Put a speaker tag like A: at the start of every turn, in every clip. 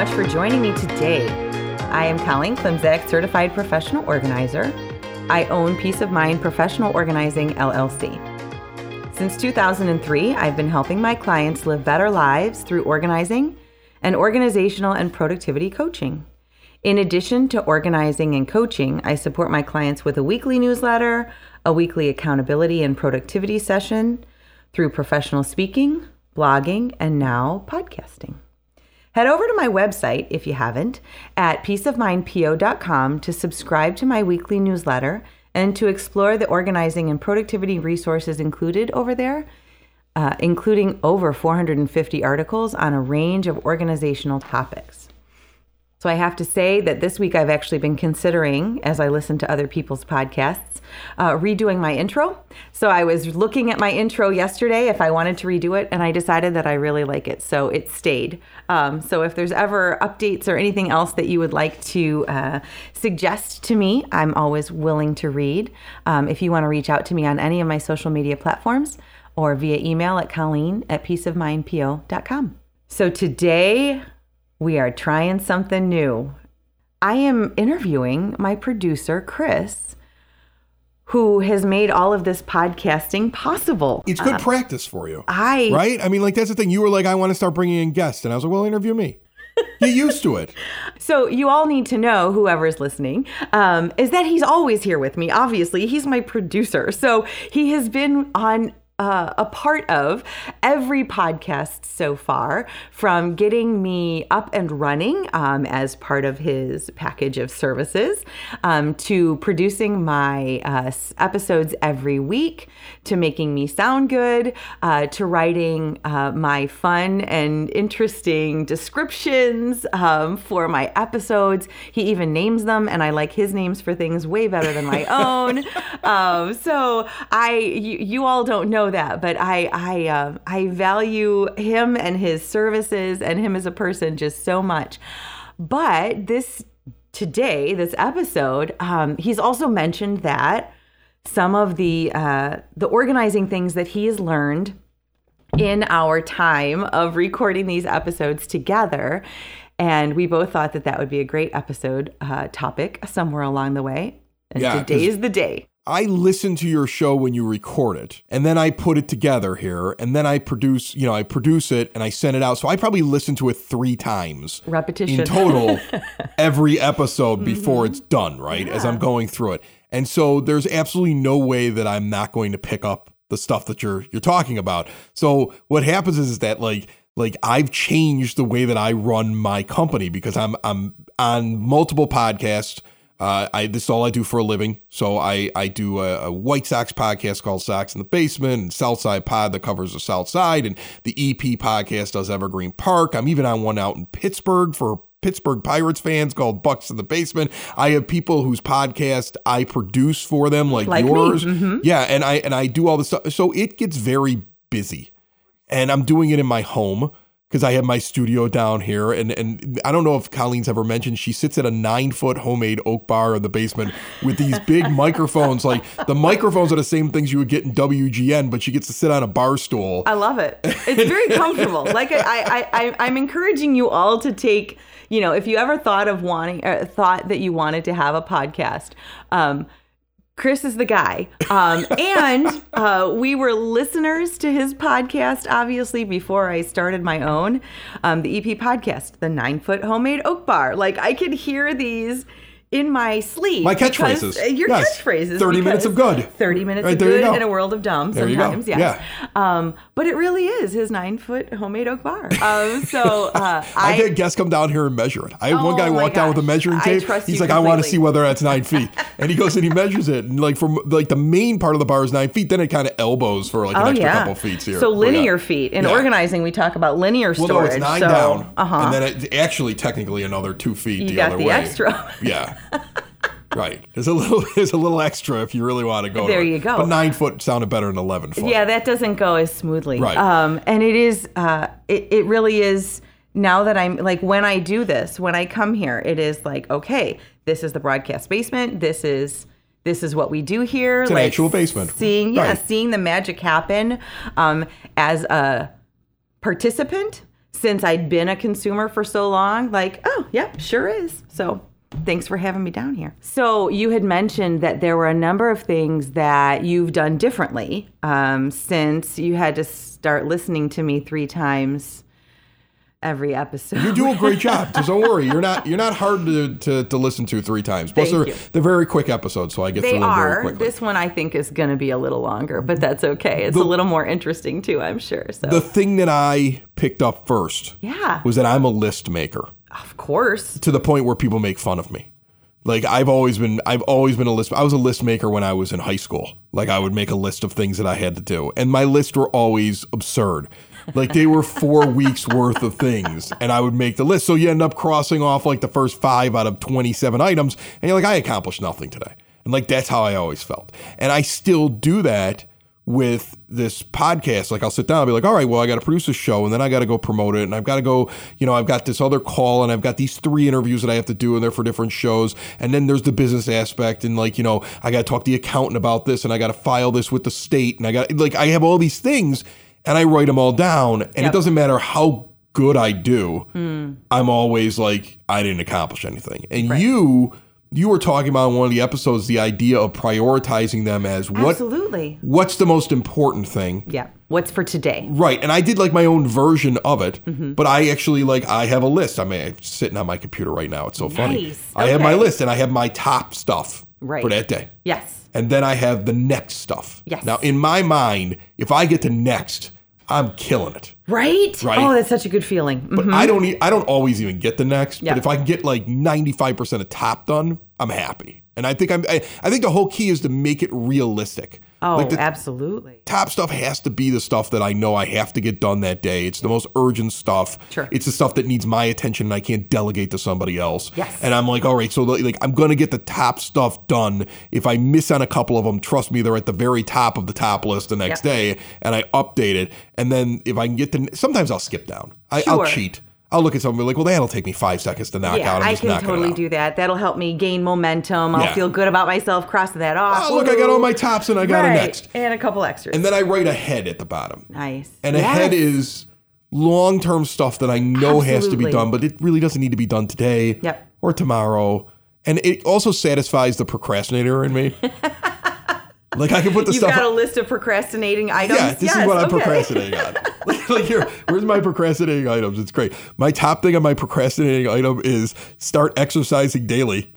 A: Much for joining me today. I am Colleen Klimczak, certified professional organizer. I own Peace of Mind Professional Organizing LLC. Since 2003, I've been helping my clients live better lives through organizing and organizational and productivity coaching. In addition to organizing and coaching, I support my clients with a weekly newsletter, a weekly accountability and productivity session through professional speaking, blogging, and now podcasting. Head over to my website if you haven't at peaceofmindpo.com to subscribe to my weekly newsletter and to explore the organizing and productivity resources included over there, uh, including over 450 articles on a range of organizational topics. So I have to say that this week I've actually been considering, as I listen to other people's podcasts, uh, redoing my intro. So I was looking at my intro yesterday if I wanted to redo it, and I decided that I really like it. So it stayed. Um, so if there's ever updates or anything else that you would like to uh, suggest to me, I'm always willing to read. Um, if you want to reach out to me on any of my social media platforms or via email at colleen at peaceofmindpo.com. So today, we are trying something new. I am interviewing my producer, Chris, who has made all of this podcasting possible.
B: It's good uh, practice for you.
A: I
B: right. I mean, like that's the thing. You were like, I want to start bringing in guests, and I was like, well, interview me. Get used to it.
A: So you all need to know, whoever's listening, um, is that he's always here with me. Obviously, he's my producer, so he has been on uh, a part of every podcast so far, from getting me up and running um, as part of his package of services, um, to producing my uh, episodes every week, to making me sound good, uh, to writing uh, my fun and interesting descriptions um, for my episodes. He even names them, and I like his names for things way better than my own. Um, so I, you, you all don't know that, but I I uh, I value him and his services and him as a person just so much. But this today, this episode, um, he's also mentioned that some of the uh, the organizing things that he has learned in our time of recording these episodes together. And we both thought that that would be a great episode uh, topic somewhere along the way. And yeah, today is the day.
B: I listen to your show when you record it, and then I put it together here, and then I produce, you know, I produce it and I send it out. So I probably listen to it three times.
A: Repetition.
B: In total, every episode before mm-hmm. it's done, right? Yeah. As I'm going through it. And so there's absolutely no way that I'm not going to pick up the stuff that you're you're talking about. So what happens is, is that like like I've changed the way that I run my company because I'm I'm on multiple podcasts uh, I this is all I do for a living. So I I do a, a, White Sox podcast called Sox in the Basement and Southside Pod that covers the South Side, and the EP podcast does Evergreen Park. I'm even on one out in Pittsburgh for Pittsburgh Pirates fans called Bucs in the Basement. I have people whose podcast I produce for them, like, like yours. Mm-hmm. Yeah, and I and I do all this stuff. So it gets very busy, and I'm doing it in my home because I have my studio down here, and and I don't know if Colleen's ever mentioned she sits at a nine foot homemade oak bar in the basement with these big microphones. Like the microphones are the same things you would get in WGN, but she gets to sit on a bar stool.
A: I love it. It's very comfortable. like I, I, I I'm encouraging you all to take. You know, if you ever thought of wanting, or thought that you wanted to have a podcast, um, Chris is the guy. Um, and uh, we were listeners to his podcast, obviously, before I started my own, um, the EP podcast, the nine foot homemade oak bar. Like, I could hear these in my sleep.
B: My catchphrases.
A: Uh, your yes. catchphrases.
B: 30 minutes of good.
A: 30 minutes right, of good in a world of dumb there sometimes, yes. Yeah. Um, but it really is his nine foot homemade oak bar. Um, so uh,
B: I, had guests come down here and measure it. I had oh one guy walk down with a measuring tape. He's like, completely. I want to see whether that's nine feet. and he goes and he measures it. And like from like the main part of the bar is nine feet. Then it kind of elbows for like an oh, extra yeah. couple feet here.
A: So linear yeah. feet. In organizing, we talk about linear storage. Well, no, it's
B: nine
A: so,
B: down. Uh-huh. And then it, actually technically another two feet
A: you
B: the
A: got
B: other
A: the
B: way.
A: extra.
B: Yeah. Right. There's a little there's a little extra if you really want to go.
A: There you go.
B: But nine foot sounded better than eleven foot.
A: Yeah, that doesn't go as smoothly.
B: Right.
A: Um, and it is uh, it, it really is now that I'm like when I do this, when I come here, it is like, okay, this is the broadcast basement. This is this is what we do here.
B: It's
A: like
B: an actual basement.
A: Seeing yeah, right. seeing the magic happen um, as a participant since I'd been a consumer for so long, like, oh, yep, sure is. So thanks for having me down here. So you had mentioned that there were a number of things that you've done differently um, since you had to start listening to me three times every episode.
B: You do a great job. So don't worry. You're not you're not hard to, to, to listen to three times. Plus
A: Thank
B: they're
A: you.
B: they're very quick episodes, so I get
A: They
B: through them very
A: are.
B: quickly.
A: This one I think is going to be a little longer, but that's okay. It's a little more interesting too, I'm sure. So
B: the thing that I picked up first
A: yeah,
B: was that I'm a list maker
A: of course.
B: to the point where people make fun of me. Like I've always been I've always been a list I was a list maker when I was in high school. Like I would make a list of things that I had to do. And my lists were always absurd. Like they were 4 weeks worth of things and I would make the list. So you end up crossing off like the first 5 out of 27 items and you're like I accomplished nothing today. And like that's how I always felt. And I still do that with this podcast. Like I'll sit down, I'll be like, all right, well, I got to produce a show and then I got to go promote it. And I've got to go, you know, I've got this other call and I've got these three interviews that I have to do and they're for different shows. And then there's the business aspect and like, you know, I got to talk to the accountant about this and I got to file this with the state. And I got like, I have all these things and I write them all down. And it doesn't matter how good I do, hmm. I'm always like, I didn't accomplish anything. And you, you were talking about in one of the episodes the idea of prioritizing them as what
A: Absolutely.
B: what's the most important thing
A: Yeah. What's for today?
B: right and i did like my own version of it
A: Mm-hmm.
B: but i actually like i have a list i mean it's sitting on my computer right now it's so funny
A: Nice.
B: i have my list and i have my top stuff
A: Right.
B: for that day
A: Yes.
B: and then i have the next stuff
A: Yes.
B: now in my mind if i get to next i'm killing it
A: Right?
B: Right.
A: Oh, that's such a good feeling.
B: but
A: Mhm.
B: I don't e- I don't always even get the next.
A: Yeah.
B: But if I can get like 95% of top done, I'm happy. And I think I'm I, I think the whole key is to make it realistic.
A: Oh,
B: like
A: absolutely.
B: top stuff has to be the stuff that I know I have to get done that day. It's the most urgent stuff.
A: Sure.
B: It's the stuff that needs my attention and I can't delegate to somebody else.
A: Yes.
B: And I'm like, all right, so like I'm gonna get the top stuff done. If I miss on a couple of them, trust me, they're at the very top of the top list the next
A: Yep.
B: day, and I update it. And then if I can get to, sometimes I'll skip down. I, I'll
A: Sure.
B: cheat. I'll look at something like, well, that'll take me five seconds to knock
A: Yeah,
B: out. and
A: I can totally do that. That'll help me gain momentum. I'll
B: Yeah.
A: feel good about myself crossing that off.
B: Oh, look, I got all my tops and I got
A: right.
B: a next.
A: And a couple extras.
B: And then I write a head at the bottom.
A: nice.
B: And
A: Yes.
B: ahead is long term stuff that I know has to be done, but it really doesn't need to be done today
A: Yep.
B: or tomorrow. And it also satisfies the procrastinator in me. like I can put the
A: You've
B: stuff.
A: got a list of procrastinating items.
B: yeah, this
A: yes,
B: is what I'm
A: okay.
B: procrastinating on. like, like here, where's my procrastinating items? It's great. My top thing on my procrastinating item is start exercising daily.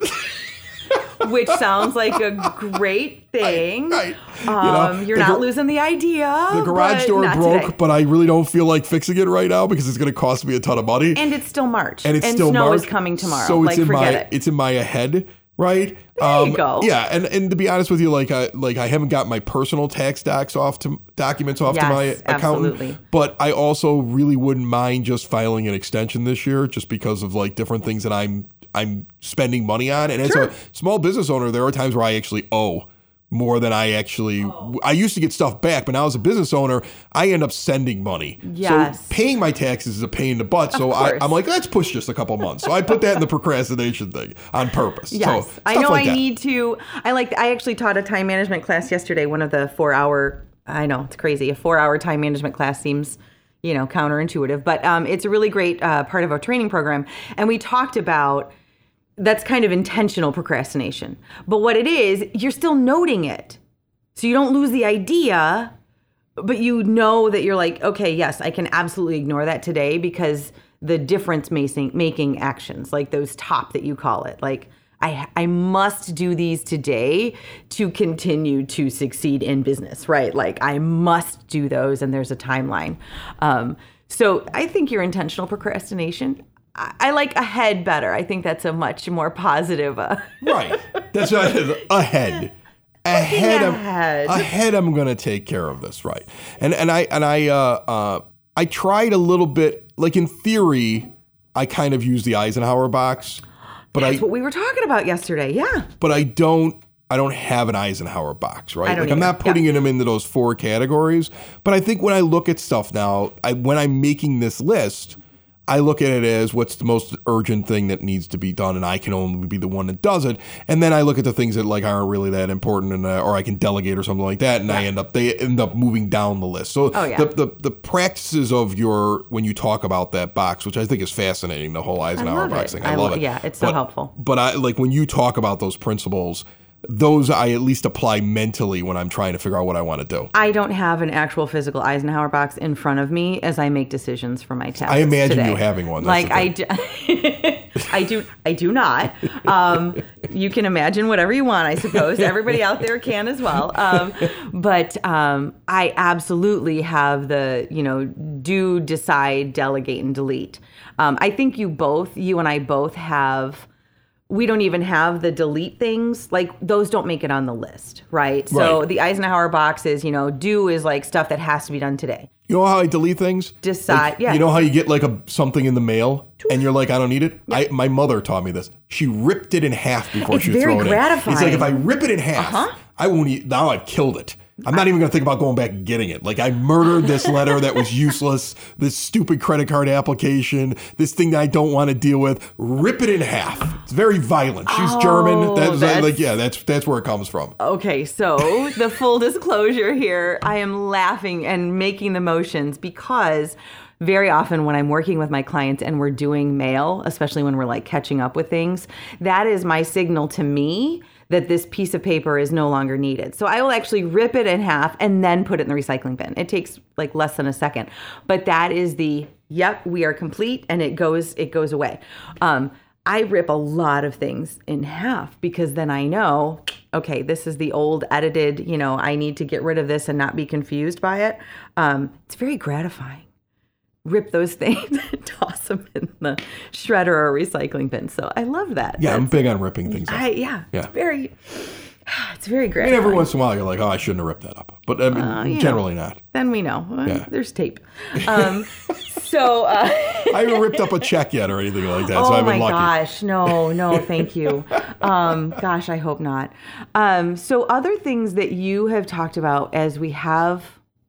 A: Which sounds like a great thing.
B: right.
A: Um, you're
B: the
A: not
B: gar-
A: losing the idea.
B: The garage door broke,
A: today.
B: but I really don't feel like fixing it right now because it's going to cost me a ton of money.
A: And it's still March.
B: and it's still
A: snow
B: March.
A: is coming tomorrow.
B: So it's
A: like
B: in
A: forget
B: my
A: it.
B: it's in my head, right?
A: There you um, go.
B: Yeah, and and to be honest with you, like I like I haven't got my personal tax docs off to documents off to my
A: Yes,
B: accountant,
A: absolutely.
B: but I also really wouldn't mind just filing an extension this year, just because of like different things that I'm I'm spending money on. And
A: Sure.
B: as a small business owner, there are times where I actually owe more than I actually.
A: Oh.
B: I used to get stuff back, but now as a business owner, I end up sending money.
A: Yes.
B: So paying my taxes is a pain in the butt. So I, I'm like, let's push just a couple months. So I put that in the procrastination thing on purpose.
A: Yes,
B: so
A: I know
B: like
A: I
B: that.
A: need to. I like. I actually taught a time management class yesterday. One of the four-hour. I know it's crazy. A four-hour time management class seems, you know, counterintuitive, but um, it's a really great uh, part of our training program. And we talked about that's kind of intentional procrastination. But what it is, you're still noting it, so you don't lose the idea, but you know that you're like, okay, yes, I can absolutely ignore that today because the difference making actions, like those top that you call it, like I I must do these today to continue to succeed in business, right? Like I must do those, and there's a timeline. Um, so I think your intentional procrastination. I I like ahead better. I think that's a much more positive. Uh,
B: Right. That's what it is. Ahead. Ahead, I'm,
A: ahead.
B: ahead, I'm gonna take care of this, right? And and I and I uh, uh, I tried a little bit, like in theory, I kind of use the Eisenhower box, but
A: that's
B: I
A: what we were talking about yesterday. Yeah.
B: but I don't I don't have an Eisenhower box, right?
A: I don't
B: like I'm not
A: either.
B: putting them into those four categories. But I think when I look at stuff now, I when I'm making this list, I look at it as what's the most urgent thing that needs to be done, and I can only be the one that does it. And then I look at the things that like aren't really that important, and uh, or I can delegate or something like that, and I end up they end up moving down the list. So
A: Oh, yeah.
B: the, the the practices of your when you talk about that box, which I think is fascinating, the whole Eisenhower box thing. I,
A: I
B: love
A: lo-
B: it.
A: yeah, it's so
B: But-
A: helpful.
B: But I like when you talk about those principles. Those I at least apply mentally when I'm trying to figure out what I want to do.
A: I don't have an actual physical Eisenhower box in front of me as I make decisions for my tasks.
B: I imagine
A: today.
B: you having one,
A: Like I do, I do, I do not. Um, you can imagine whatever you want, I suppose. Everybody out there can as well. Um, but um, I absolutely have the, you know, do, decide, delegate, and delete. Um, I think you both, you and I both have we don't even have the delete things like those don't make it on the list right so
B: Right.
A: the eisenhower box is you know do is like stuff that has to be done today
B: You know how I delete things?
A: Decide-
B: Like,
A: yeah.
B: You know how you get like a something in the mail and you're like, I don't need it. I my mother taught me this. She ripped it in half before
A: It's
B: she
A: very
B: throw it. It's
A: gratifying. Uh-huh.
B: like if I rip it in half, I won't eat. Now I've killed it. I'm not even gonna think about going back and getting it. Like I murdered this letter that was useless. This stupid credit card application. This thing that I don't want to deal with. Rip it in half. It's very violent. She's oh, German.
A: Oh,
B: That's,
A: that's-
B: like yeah. That's that's where it comes from.
A: Okay, so the full disclosure here, I am laughing and making the motions because very often when I'm working with my clients and we're doing mail, especially when we're like catching up with things, that is my signal to me that this piece of paper is no longer needed. So I will actually rip it in half and then put it in the recycling bin. It takes like less than a second. But that is the yep, we are complete and it goes it goes away. Um I rip a lot of things in half because then I know, okay, this is the old edited, you know, I need to get rid of this and not be confused by it. Um, it's very gratifying. Rip those things and toss them in the shredder or recycling bin. So I love that.
B: Yeah, I'm big on ripping things up.
A: I, yeah,
B: Yeah.
A: It's very, it's very
B: I mean, every once in a while, you're like, oh, I shouldn't have ripped that up. But I mean,
A: Uh, know.
B: generally not.
A: then we know. Uh,
B: Yeah.
A: There's tape. Um, so, uh,
B: I haven't ripped up a check yet or anything like that, so
A: oh
B: I've been
A: my
B: lucky.
A: gosh, no, no, thank you. Um, gosh, I hope not. Um, so, other things that you have talked about as we have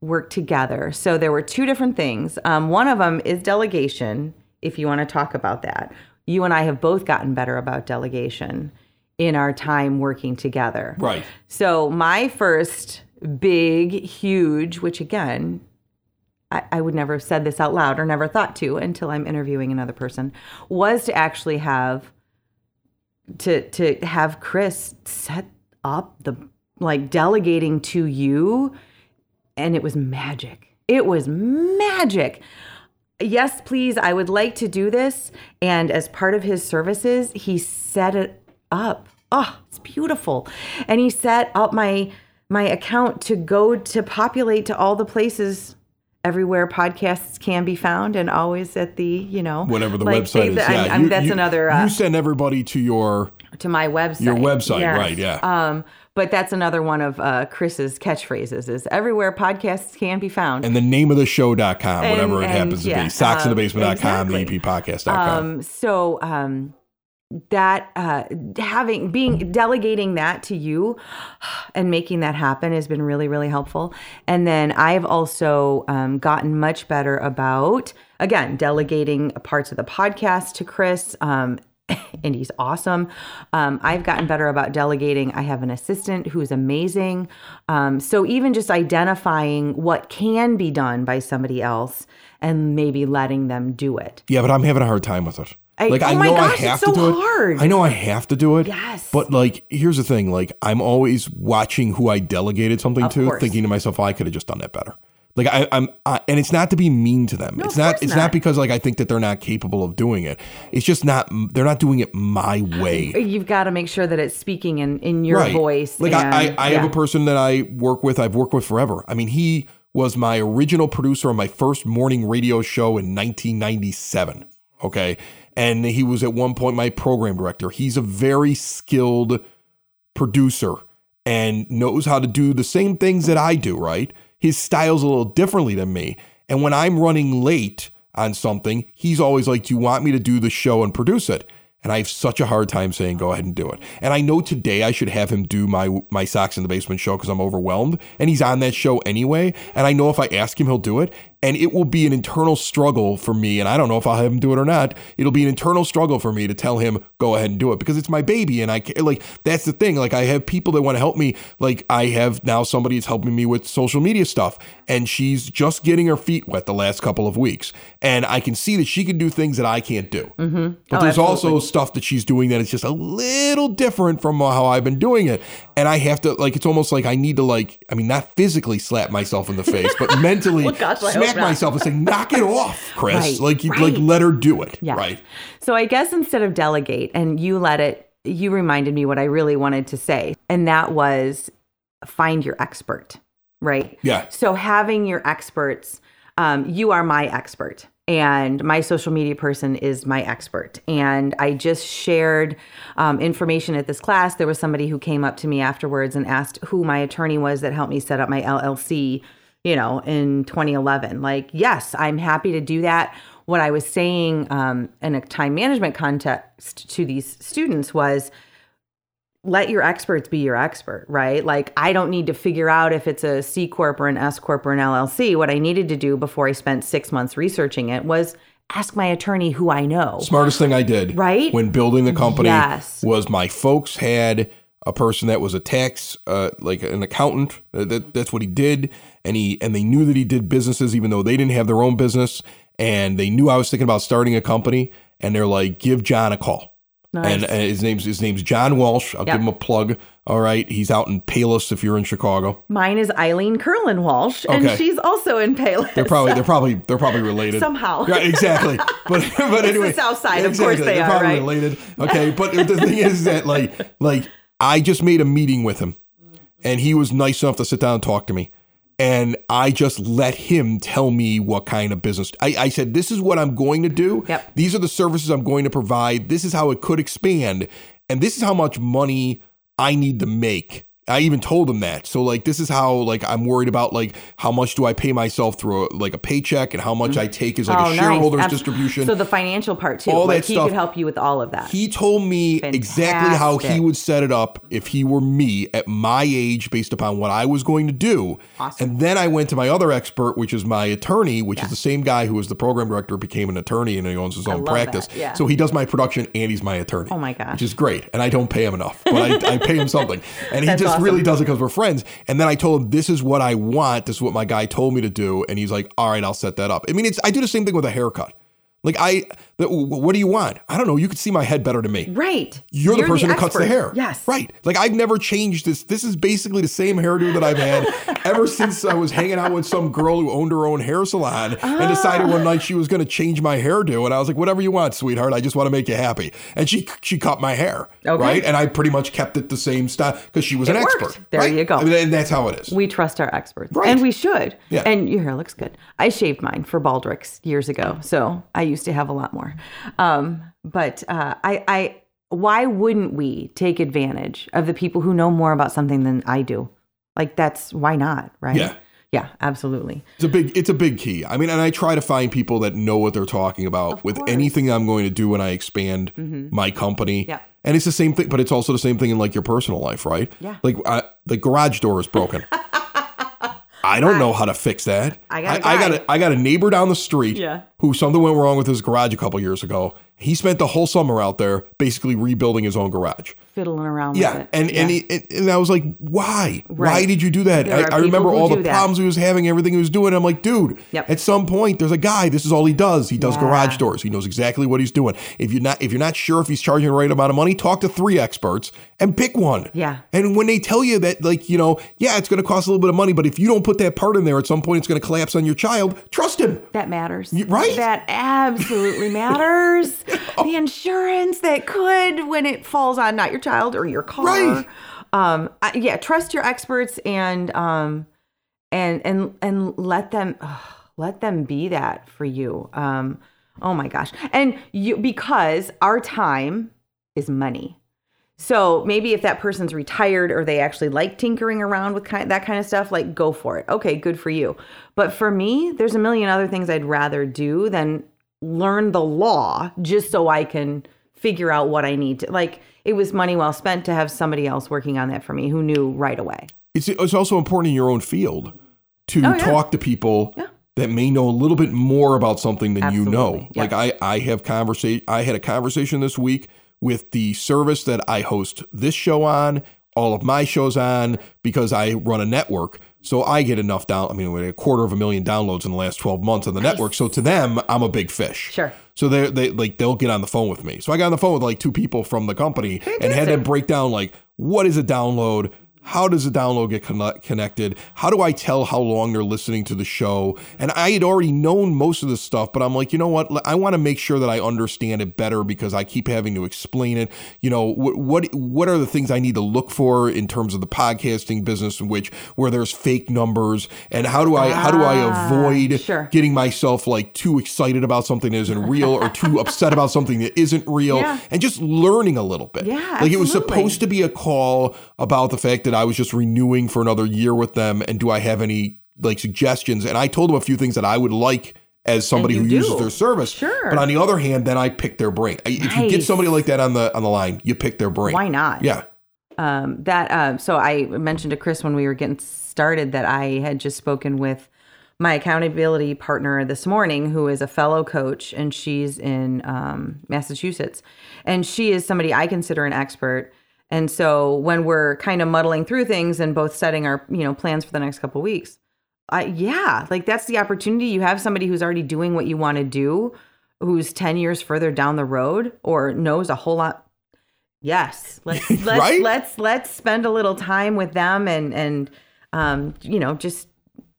A: worked together. So, there were two different things. Um, one of them is delegation. If you want to talk about that, you and I have both gotten better about delegation in our time working together.
B: Right.
A: So my first big, huge, which again, I, I would never have said this out loud or never thought to until I'm interviewing another person, was to actually have to to have Chris set up the like delegating to you, and it was magic. It was magic. Yes, please, I would like to do this. And as part of his services, he set it up. Oh, it's beautiful. And he set up my my account to go to populate to all the places everywhere podcasts can be found and always at the, you know,
B: Whatever the
A: like,
B: website is. Yeah,
A: I'm-
B: you-
A: that's
B: you-
A: another uh,
B: you send everybody to your
A: to my website.
B: your website,
A: Yes.
B: right? Yeah.
A: Um, but that's another one of uh, Chris's catchphrases is everywhere podcasts can be found.
B: and the name of the show.com, whatever it
A: and,
B: happens to
A: yeah,
B: be. Soxinthebasement.com,
A: exactly.
B: the eppodcast.com.
A: Um, so um, that uh, having being delegating that to you and making that happen has been really really helpful. And then I've also um, gotten much better about again delegating parts of the podcast to Chris. Um, and he's awesome. Um, I've gotten better about delegating. I have an assistant who's amazing. Um, so even just identifying what can be done by somebody else and maybe letting them do it.
B: yeah, but I'm having a hard time with it.
A: I-
B: like
A: oh
B: I
A: my
B: know
A: gosh,
B: I have
A: so
B: to do
A: hard.
B: it. I know I have to do it.
A: Yes.
B: But like, here's the thing: like, I'm always watching who I delegated something to,
A: course.
B: thinking to myself, oh, I could have just done that better. Like I, I'm, I, and it's not to be mean to them. it's not. It's not.
A: not.
B: because like I think that they're not capable of doing it. It's just not. They're not doing it my way.
A: You've got to make sure that it's speaking in, in your voice.
B: Like
A: and,
B: I, I, I have a person that I work with. I've worked with forever. I mean, he was my original producer on my first morning radio show in 1997. Okay, and he was at one point my program director. He's a very skilled producer and knows how to do the same things that I do. Right, his style's a little differently than me. And when I'm running late on something, he's always like, "Do you want me to do the show and produce it?" And I have such a hard time saying go ahead and do it. And I know today I should have him do my my Sox in the Basement show because I'm overwhelmed. And he's on that show anyway. And I know if I ask him, he'll do it. And it will be an internal struggle for me. And I don't know if I'll have him do it or not. It'll be an internal struggle for me to tell him go ahead and do it because it's my baby, and I like that's the thing. Like I have people that want to help me. Like I have now somebody that's helping me with social media stuff, and she's just getting her feet wet the last couple of weeks, and I can see that she can do things that I can't do. Mm-hmm. But
A: Oh,
B: there's also stuff that she's doing that is just a little different from how I've been doing it, and I have to like it's almost like I need to like I mean not physically slap myself in the face, but mentally
A: Well, gosh, I
B: smack
A: not.
B: myself and say knock it off, Chris.
A: Right,
B: like you
A: right.
B: like let her do it,
A: Yes.
B: right?
A: So I guess instead of delegate and you let it, you reminded me what I really wanted to say. And that was find your expert, right?
B: Yeah.
A: So having your experts, um, you are my expert. And my social media person is my expert. And I just shared um, information at this class. There was somebody who came up to me afterwards and asked who my attorney was that helped me set up my LLC, you know, in 2011. Like, yes, I'm happy to do that. What I was saying um, in a time management context to these students was let your experts be your expert, right? Like I don't need to figure out if it's a C corp or an S corp or an LLC. What I needed to do before I spent 6 months researching it was ask my attorney who I know.
B: Smartest thing I did,
A: Right?
B: when building the company,
A: Yes.
B: was my folks had a person that was a tax, uh, like an accountant. That, that's what he did, and he and they knew that he did businesses, even though they didn't have their own business, and they knew I was thinking about starting a company, and they're like, give John a call.
A: Nice.
B: And, and his name's his name's John Walsh. I'll
A: Yep.
B: give him a plug. All right, he's out in Palos if you're in Chicago.
A: Mine is Eileen Curlin Walsh, and she's also in Palos.
B: They're probably they're probably they're probably related
A: Somehow.
B: Yeah, exactly. But but anyway,
A: South Side, of course they
B: they're
A: are,
B: probably
A: right?
B: related. Okay, but the thing is that like like I just made a meeting with him, and he was nice enough to sit down and talk to me. And I just let him tell me what kind of business. I, I said, This is what I'm going to do.
A: Yep.
B: These are the services I'm going to provide. This is how it could expand. And this is how much money I need to make. I even told him that. So like this is how like I'm worried about like how much do I pay myself through a, like a paycheck and how much mm-hmm. I take as like
A: Oh,
B: a shareholders
A: Abs-
B: distribution.
A: So the financial part too.
B: All
A: like
B: that
A: he
B: stuff.
A: could help you with all of that.
B: He told me exactly how he would set it up if he were me at my age based upon what I was going to do.
A: Awesome.
B: And then I went to my other expert, which is my attorney, which is the same guy who was the program director, became an attorney, and he owns his own practice.
A: that, yeah.
B: So he does my production and he's my attorney.
A: Oh my gosh.
B: Which is great. And I don't pay him enough, but I, I pay him something. And he just
A: awesome.
B: really does it because we're friends. And then I told him, this is what I want. This is what my guy told me to do. And he's like, all right, I'll set that up. I mean, it's I do the same thing with a haircut. Like I, what do you want? I don't know. You could see my head better than me.
A: right.
B: You're, the person who cuts the hair.
A: Yes.
B: Right. Like I've never changed this. This is basically the same hairdo that I've had ever since I was hanging out with some girl who owned her own hair salon and decided one night she was going to change my hairdo. And I was like, whatever you want, sweetheart. I just want to make you happy. And she she cut my hair.
A: Okay.
B: Right. And I pretty much kept it the same style because she was an
A: worked.
B: expert.
A: There
B: right?
A: you go.
B: I mean, and that's how it is.
A: We trust our experts.
B: Right.
A: And we should.
B: Yeah.
A: And your hair looks good. I shaved mine for Baldrick's years ago. So I used to have a lot more. Um, but uh, I, I, why wouldn't we take advantage of the people who know more about something than I do? Like that's why not, right?
B: Yeah.
A: Yeah, absolutely.
B: It's a big it's a big key. I mean, and I try to find people that know what they're talking about with
A: course.
B: anything I'm going to do when I expand my company.
A: Yeah.
B: And it's the same thing, but it's also the same thing in like your personal life, right?
A: Yeah.
B: Like I, the garage door is broken. I don't know how to fix that.
A: I got
B: I, got a, I got a neighbor down the street
A: Yeah.
B: Who something went wrong with his garage a couple years ago. He spent the whole summer out there basically rebuilding his own garage.
A: Fiddling around
B: Yeah,
A: with it.
B: and and, he, and and I was like, why? Why did you do that? I, I remember all the
A: that.
B: problems he was having, everything he was doing. I'm like, dude,
A: Yep.
B: at some point, there's a guy. This is all he does. He does
A: Yeah.
B: garage doors. He knows exactly what he's doing. If you're not if you're not sure if he's charging the right amount of money, talk to three experts and pick one.
A: Yeah.
B: And when they tell you that, like, you know, yeah, it's going to cost a little bit of money, but if you don't put that part in there, at some point, it's going to collapse on your child. Trust him.
A: That matters.
B: right?
A: That absolutely matters. The insurance that could when it falls on not your child or your car.
B: Right.
A: Um I, yeah, trust your experts and um and and and let them let them be that for you. Um oh my gosh. And you because our time is money. So maybe if that person's retired or they actually like tinkering around with kind that kind of stuff, like go for it. Okay, good for you. But for me, there's a million other things I'd rather do than learn the law just so I can figure out what I need to. Like it was money well spent to have somebody else working on that for me who knew right away.
B: It's it's also important in your own field to
A: Oh, yeah.
B: talk to people
A: Yeah.
B: that may know a little bit more about something than you know.
A: Absolutely, yeah.
B: Like I, I have conversation. I had a conversation this week with the service that I host this show on, all of my shows on, because I run a network. So I get enough down. I mean, we had a quarter of a million downloads in the last twelve months on the network. So to them, I'm a big fish.
A: Sure.
B: So they they like they'll get on the phone with me. So I got on the phone with like two people from the company and had them break down like what is a download. How does a download get conne- connected? How do I tell how long they're listening to the show? And I had already known most of this stuff, but I'm like, you know what? I want to make sure that I understand it better because I keep having to explain it. You know, what what what are the things I need to look for in terms of the podcasting business, in which where there's fake numbers, and how do I how do I
A: Ah,
B: avoid
A: sure.
B: getting myself like too excited about something that isn't real or too upset about something that isn't real,
A: Yeah.
B: and just learning a little bit.
A: Yeah,
B: like it was supposed to be a call about the fact that I was just renewing for another year with them, and do I have any like suggestions? And I told them a few things that I would like as somebody who
A: do.
B: uses their service.
A: Sure.
B: But on the other hand, then I pick their brain. I- If you get somebody like that on the on the line, you pick their brain.
A: Why not?
B: Yeah.
A: um, that uh, so I mentioned to Chris when we were getting started that I had just spoken with my accountability partner this morning, who is a fellow coach, and she's in um, Massachusetts, and she is somebody I consider an expert. And so when we're kind of muddling through things and both setting our you know plans for the next couple weeks, I yeah, like that's the opportunity. You have somebody who's already doing what you want to do, who's ten years further down the road or knows a whole lot Yes. Let's let's
B: Right?
A: let's let's spend a little time with them and and um you know just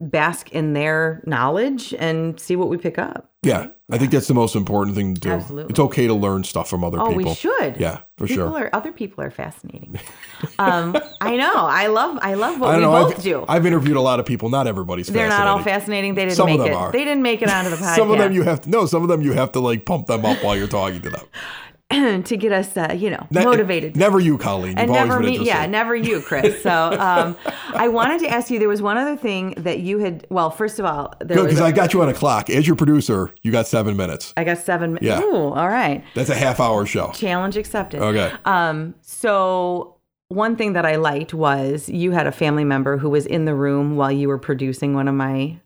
A: bask in their knowledge and see what we pick up.
B: Yeah. I think that's the most important thing to do.
A: Absolutely.
B: It's okay to learn stuff from other
A: Oh,
B: people.
A: we should.
B: Yeah, for
A: people
B: sure.
A: Are, other people are fascinating. um, I know. I love. I love what
B: I
A: we
B: know,
A: both
B: I've,
A: do.
B: I've interviewed a lot of people. Not everybody's
A: They're not all
B: fascinating.
A: They didn't
B: Some of
A: make
B: them
A: it.
B: are.
A: They didn't make it onto the podcast.
B: Some of them you have to no. Some of them you have to like pump them up while you're talking to them.
A: to get us, uh, you know,
B: Ne-
A: motivated.
B: Never you, Colleen. You've
A: and never me yeah never you chris so um, i wanted to ask you there was one other thing that you had well first of all there
B: because I got you on a clock. As your producer, you got seven minutes.
A: I got seven minutes
B: Yeah.
A: Ooh, all right
B: That's a half hour show.
A: challenge accepted
B: Okay.
A: um so one thing that i liked was you had a family member who was in the room while you were producing one of my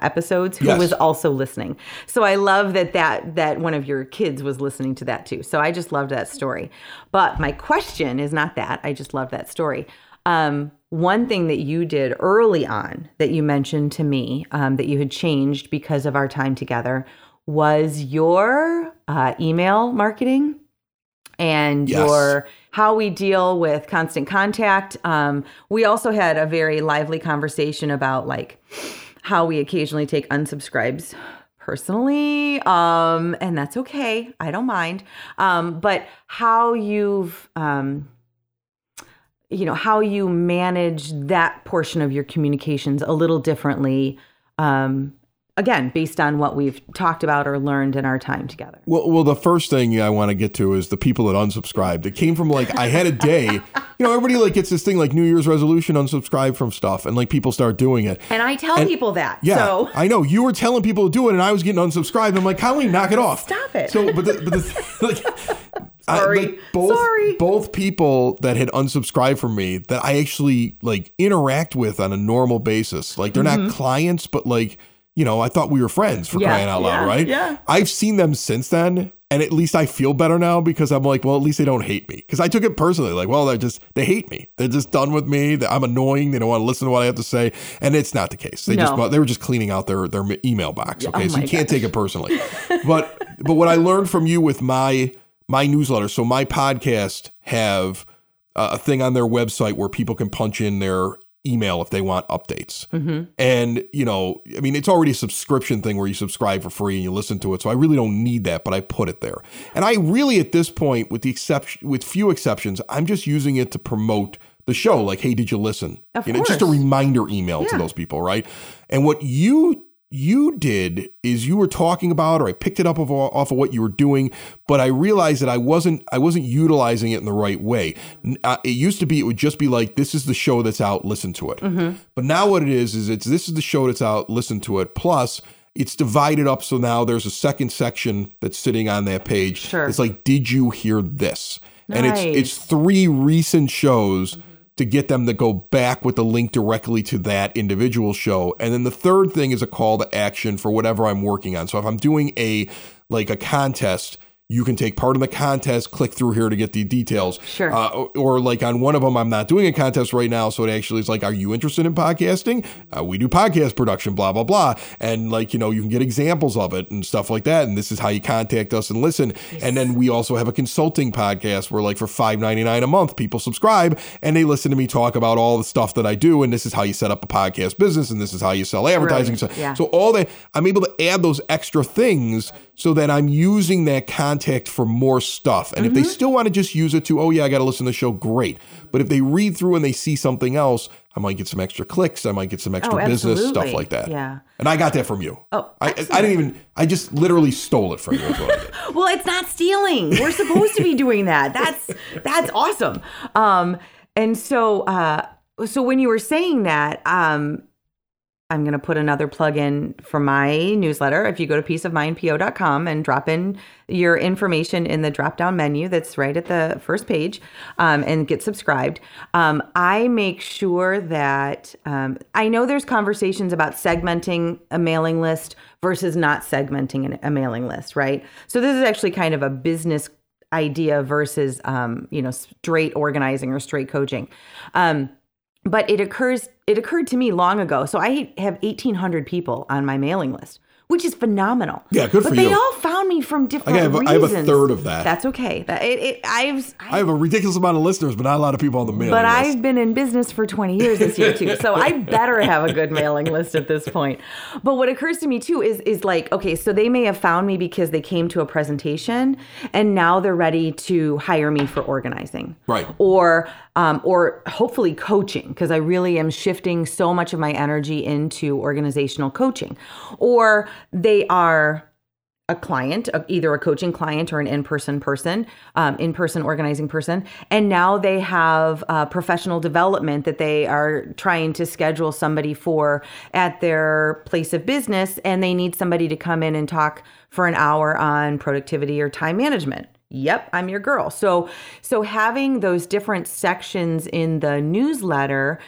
A: episodes who
B: Yes.
A: was also listening so i love that that that one of your kids was listening to that too so i just loved that story but my question is not that i just love that story um, one thing that you did early on that you mentioned to me um, that you had changed because of our time together was your uh, email marketing and
B: Yes.
A: your how we deal with constant contact. Um, we also had a very lively conversation about like how we occasionally take unsubscribes personally, um, and that's okay. I don't mind. Um, but how you've um, you know how you manage that portion of your communications a little differently um, again based on what we've talked about or learned in our time together
B: Well, well, the first thing I want to get to is the people that unsubscribed. It came from like I had a day. You know, everybody like gets this thing like New Year's resolution, unsubscribe from stuff, and like people start doing it.
A: and i tell
B: And-
A: people that
B: Yeah,
A: so
B: I know you were telling people to do it, and I was getting unsubscribed. I'm like, Colleen, knock it off.
A: Stop it.
B: So, but the, but the, like, I-
A: Sorry.
B: like, both
A: Sorry.
B: both people that had unsubscribed from me that I actually like interact with on a normal basis. Like they're not mm-hmm. clients, but like you know, I thought we were friends for.
A: Yeah,
B: crying out loud,
A: yeah,
B: right?
A: yeah.
B: I've seen them since then. And at least I feel better now because I'm like, well, at least they don't hate me. Because I took it personally, like, well, they're just they hate me. They're just done with me. I'm annoying. They don't want to listen to what I have to say, and it's not the case. They just they were just cleaning out their their email box. Okay,
A: oh
B: so you
A: my
B: can't take it personally. but but what I learned from you with my my newsletter, so my podcast have a thing on their website where people can punch in their email if they want updates. Mm-hmm. And, you know, I mean, it's already a subscription thing where you subscribe for free and you listen to it. So I really don't need that, but I put it there. And I really, at this point, with the exception, with few exceptions, I'm just using it to promote the show. Like, hey, did you listen?
A: Of
B: you know, just a reminder email to those people, right? And what you you did is you were talking about or I picked it up off, off of what you were doing but I realized that I wasn't I wasn't utilizing it in the right way. Uh, it used to be it would just be like this is the show that's out listen to it.
A: Mm-hmm.
B: but now what it is is it's this is the show that's out listen to it. Plus it's divided up so now there's a second section that's sitting on that page.
A: Sure.
B: it's like did you hear this? And it's it's three recent shows to get them to go back with the link directly to that individual show. And then the third thing is a call to action for whatever I'm working on. So if I'm doing a like a contest, you can take part in the contest, click through here to get the details.
A: Sure.
B: Uh, or, or like on one of them, I'm not doing a contest right now. So it actually is like, are you interested in podcasting? Uh, we do podcast production, blah, blah, blah. And like, you know, you can get examples of it and stuff like that. And this is how you contact us and listen. And then we also have a consulting podcast where like for $5.99 a month, people subscribe and they listen to me talk about all the stuff that I do. And this is how you set up a podcast business and this is how you sell advertising. So,
A: Yeah.
B: so all that, I'm able to add those extra things so that I'm using that contact for more stuff. And if
A: Mm-hmm.
B: they still want to just use it to, oh yeah, I got to listen to the show, great. But if they read through and they see something else, I might get some extra clicks. I might get some extra
A: Oh,
B: business stuff like that.
A: Yeah.
B: And I got that from you.
A: Oh,
B: I, I didn't even. I just literally stole it from you. Is what I did.
A: Well, it's not stealing. We're supposed to be doing that. That's that's awesome. Um, and so uh, so when you were saying that, um, I'm going to put another plug in for my newsletter. If you go to peaceofmindpo.com and drop in your information in the drop down menu that's right at the first page um, and get subscribed, um, I make sure that um, I know there's conversations about segmenting a mailing list versus not segmenting a mailing list, right? So this is actually kind of a business idea versus um, you know straight organizing or straight coaching. But it occurs it occurred to me long ago. So I have 1800 people on my mailing list, which is phenomenal.
B: Yeah, good
A: but
B: for you.
A: But they all found me from different
B: have
A: reasons.
B: I have a third of that.
A: That's okay. That it, it I've
B: I have a ridiculous amount of listeners, but not a lot of people on the mailing
A: but
B: list.
A: But I've been in business for 20 years this year too. So I better have a good mailing list at this point. But what occurs to me too is is like, okay, so they may have found me because they came to a presentation and now they're ready to hire me for organizing.
B: Right.
A: Or um, or hopefully coaching, because I really am shifting so much of my energy into organizational coaching. Or they are a client, either a coaching client or an in-person person, um, in-person organizing person, and now they have uh, professional development that they are trying to schedule somebody for at their place of business, and they need somebody to come in and talk for an hour on productivity or time management. Yep, I'm your girl. So, so having those different sections in the newsletter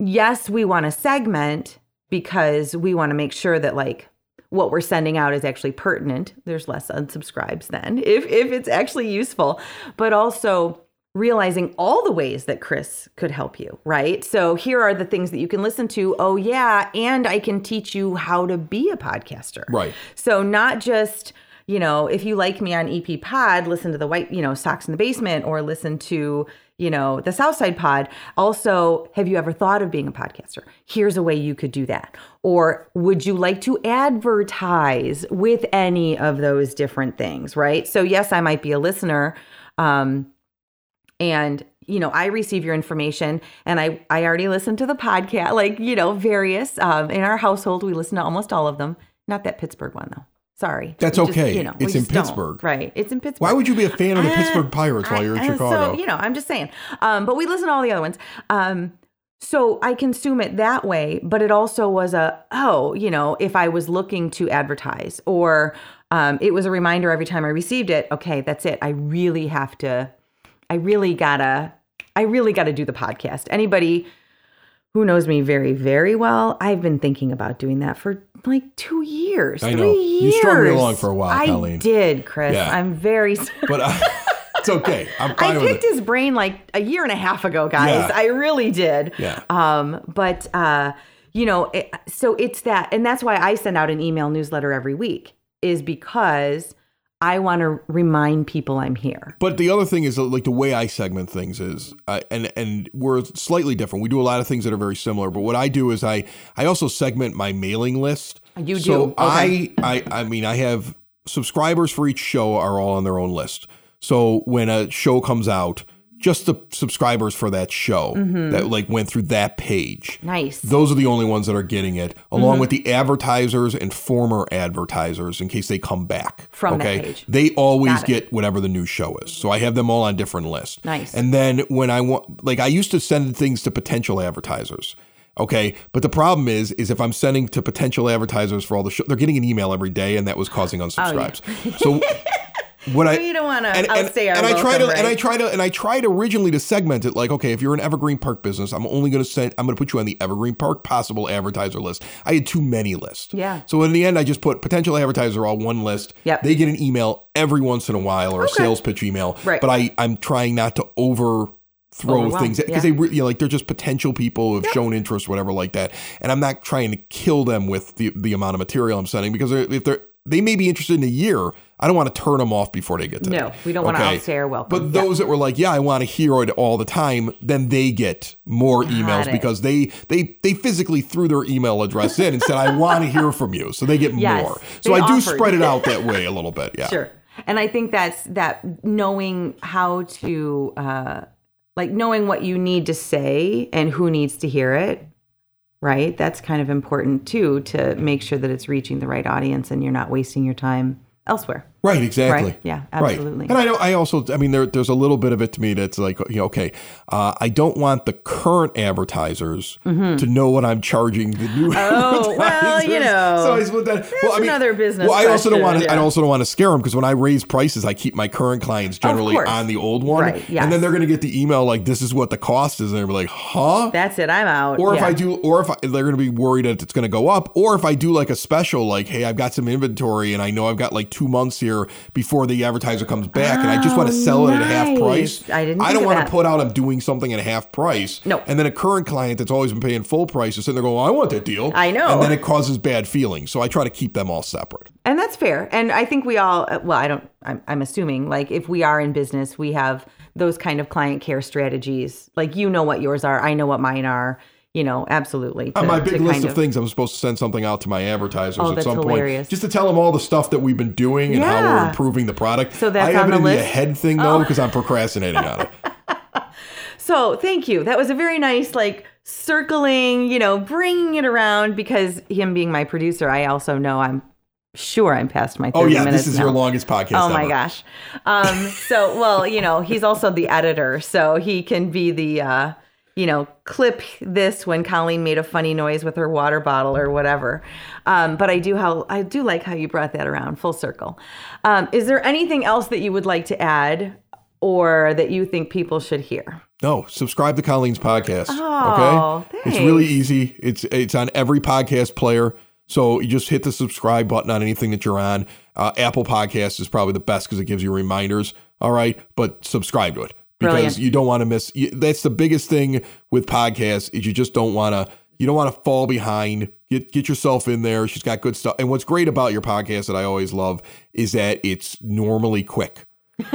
A: yes, we want to segment because we want to make sure that like what we're sending out is actually pertinent. There's less unsubscribes then if if it's actually useful, but also realizing all the ways that Chris could help you, right? So here are the things that you can listen to. Oh yeah, and I can teach you how to be a podcaster.
B: Right.
A: So not just you know, if you like me on EP Pod, listen to the white, you know, Sox in the Basement or listen to, you know, the Southside Pod. Also, have you ever thought of being a podcaster? Here's a way you could do that. Or would you like to advertise with any of those different things, right? So, yes, I might be a listener. Um, and you know i receive your information and i i already listened to the podcast like you know various um in our household we listen to almost all of them not that pittsburgh one though sorry
B: That's
A: just,
B: okay.
A: we
B: It's in. Pittsburgh.
A: right it's in pittsburgh
B: Why would you be a fan of the
A: Uh,
B: Pittsburgh Pirates while you're in
A: uh,
B: Chicago?
A: So, you know, I'm just saying. Um, but we listen to all the other ones. Um, so I consume it that way, but it also was a, oh, you know, if I was looking to advertise or um, it was a reminder every time I received it, okay, that's it. I really have to, I really gotta, I really gotta do the podcast. Anybody who knows me very, very well, I've been thinking about doing that for like two years,
B: I
A: three
B: know.
A: years.
B: You strung me along for a while,
A: I
B: Colleen.
A: did, Chris.
B: Yeah.
A: I'm very. Sorry.
B: But uh, it's okay. I'm fine
A: I picked his brain like a year and a half ago, guys.
B: Yeah.
A: I really did.
B: Yeah.
A: Um, but uh, you know, it, so it's that, and that's why I send out an email newsletter every week, is because I want to remind people I'm here.
B: But the other thing is like the way I segment things is, uh, and and we're slightly different. We do a lot of things that are very similar. But what I do is I I also segment my mailing list.
A: You
B: so
A: do? Okay.
B: I I I mean I have subscribers for each show are all on their own list. So when a show comes out, just the subscribers for that show
A: Mm-hmm.
B: that like went through that page.
A: Nice.
B: Those are the only ones that are getting it, along
A: Mm-hmm.
B: with the advertisers and former advertisers in case they come back.
A: From that
B: okay?
A: page.
B: They always get whatever the new show is. So I have them all on different lists.
A: Nice.
B: And then when I want, like, I used to send things to potential advertisers. Okay, but the problem is, is if I'm sending to potential advertisers for all the show, they're getting an email every day, and that was causing
A: Oh,
B: unsubscribes. so what I
A: we don't want to
B: and, and,
A: outstay our
B: and I try to and I
A: right?
B: try to and I tried originally to segment it like okay if you're an Evergreen Park business I'm only going to send I'm going to put you on the Evergreen Park possible advertiser list. I had too many lists.
A: Yeah.
B: So in the end I just put potential advertiser on one list.
A: Yep.
B: They get an email every once in a while or a sales pitch email.
A: Right.
B: But I I'm trying not to over throw things because
A: yeah.
B: they re- you know like they're just potential people who have shown interest whatever like that and I'm not trying to kill them with the the amount of material I'm sending because they're, if they're they may be interested in a year I don't want to turn them off before they get to
A: No, we don't want to outstay our welcome.
B: But
A: Yeah.
B: those that were like, yeah, I want to hear it all the time, then they get more emails
A: it.
B: because they they they physically threw their email address in and said, I want to hear from you. So they get
A: Yes,
B: more. So I do spread it out that way a little bit. Yeah.
A: Sure. And I think that's that knowing how to, uh, like knowing what you need to say and who needs to hear it, right? That's kind of important too to make sure that it's reaching the right audience and you're not wasting your time elsewhere.
B: Right, exactly.
A: Right? Yeah,
B: Right.
A: absolutely.
B: And I know I also I mean there there's a little bit of it to me that's like you know okay uh, I don't want the current advertisers to know what I'm charging the new
A: Mm-hmm. Oh, well, you know,
B: so I split that well I mean
A: another business
B: well I also don't want to I also don't want to scare them because when I raise prices I keep my current clients generally on the old one
A: Right, yes.
B: and then they're going to get the email like this is what the cost is and they're like huh
A: That's it. I'm out.
B: or if I do, or if I, they're going to be worried that it's going to go up, or if I do like a special, like, hey, I've got some inventory and I know I've got like two months here before the advertiser comes back, and I just want to
A: Oh,
B: sell it at half price.
A: I didn't
B: I don't want to put out I'm doing something at half price.
A: No.
B: And then a current client that's always been paying full price is sitting there going, well, I want that deal.
A: I know.
B: And then it causes bad feelings. So I try to keep them all separate.
A: And that's fair. And I think we all, uh, well, I don't, I'm, I'm assuming like if we are in business, we have those kind of client care strategies. Like, you know what yours are, I know what mine are, you know, absolutely.
B: On
A: to-
B: my big list
A: kind
B: of things, I'm supposed to send something out to my advertisers
A: Oh,
B: at some
A: hilarious.
B: point, just to tell them all the stuff that we've been doing and how we're improving the product.
A: So that's
B: I have
A: on
B: it
A: the
B: in
A: list? Oh.
B: the head thing though because I'm procrastinating on it.
A: So thank you. That was a very nice, like, circling, you know, bringing it around because him being my producer, I also know I'm sure I'm past my 30
B: Oh yeah,
A: minutes
B: this is
A: now.
B: your longest podcast.
A: Oh my
B: ever.
A: gosh. Um, so, well, you know, he's also the editor, so he can be the, uh, you know, clip this when Colleen made a funny noise with her water bottle or whatever. Um, but I do how I do like how you brought that around full circle. Um, is there anything else that you would like to add or that you think people should hear?
B: No, subscribe to Colleen's podcast.
A: Oh,
B: okay, it's really easy. It's it's on every podcast player. So you just hit the subscribe button on anything that you're on. Uh, Apple Podcast is probably the best because it gives you reminders. All right, but subscribe to it because
A: Brilliant.
B: you don't want to miss. You, that's the biggest thing with podcasts is you just don't want to. You don't want to fall behind. Get get yourself in there. She's got good stuff. And what's great about your podcast that I always love is that it's normally quick.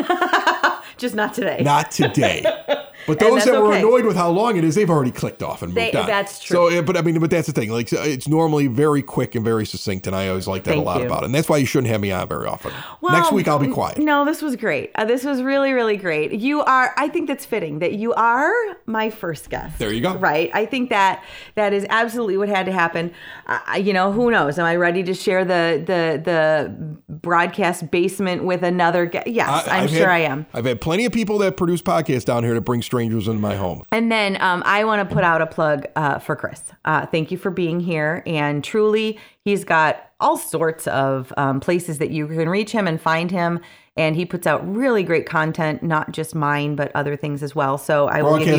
A: Just not today.
B: Not today. But those that were
A: okay.
B: annoyed with how long it is, they've already clicked off and moved
A: They-
B: on.
A: that's true.
B: So, but I mean, but that's the thing. Like, it's normally very quick and very succinct, and I always like that
A: Thank
B: a lot
A: you.
B: about it. And that's why you shouldn't have me on very often.
A: Well,
B: Next week, I'll be quiet.
A: No, this was great. Uh, this was really, really great. You are. I think that's fitting that you are my first guest.
B: There you go.
A: Right. I think that that is absolutely what had to happen. Uh, you know, who knows? Am I ready to share the the the broadcast basement with another guest? Yes, I, am sure
B: had-
A: I am.
B: I've had plenty of people that produce podcasts down here to bring strangers into my home.
A: And then um, I want to put out a plug uh, for Chris. Uh, thank you for being here. And truly, he's got all sorts of um, places that you can reach him and find him. And he puts out really great content, not just mine, but other things as well. So I will give you.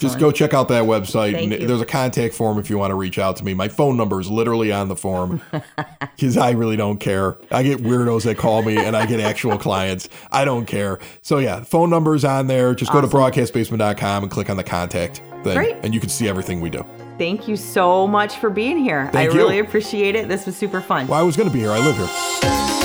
B: Just go check out that website.
A: Thank
B: and
A: you.
B: There's a contact form if you want to reach out to me. My phone number is literally on the form because I really don't care. I get weirdos that call me and I get actual clients. I don't care. So, yeah, phone number is on there. Just go to broadcastbasement.com and click on the contact thing,
A: Great.
B: and you can see everything we do.
A: Thank you so much for being here.
B: Thank
A: I
B: you.
A: really appreciate it. This was super fun.
B: Well, I was going to be here. I live here.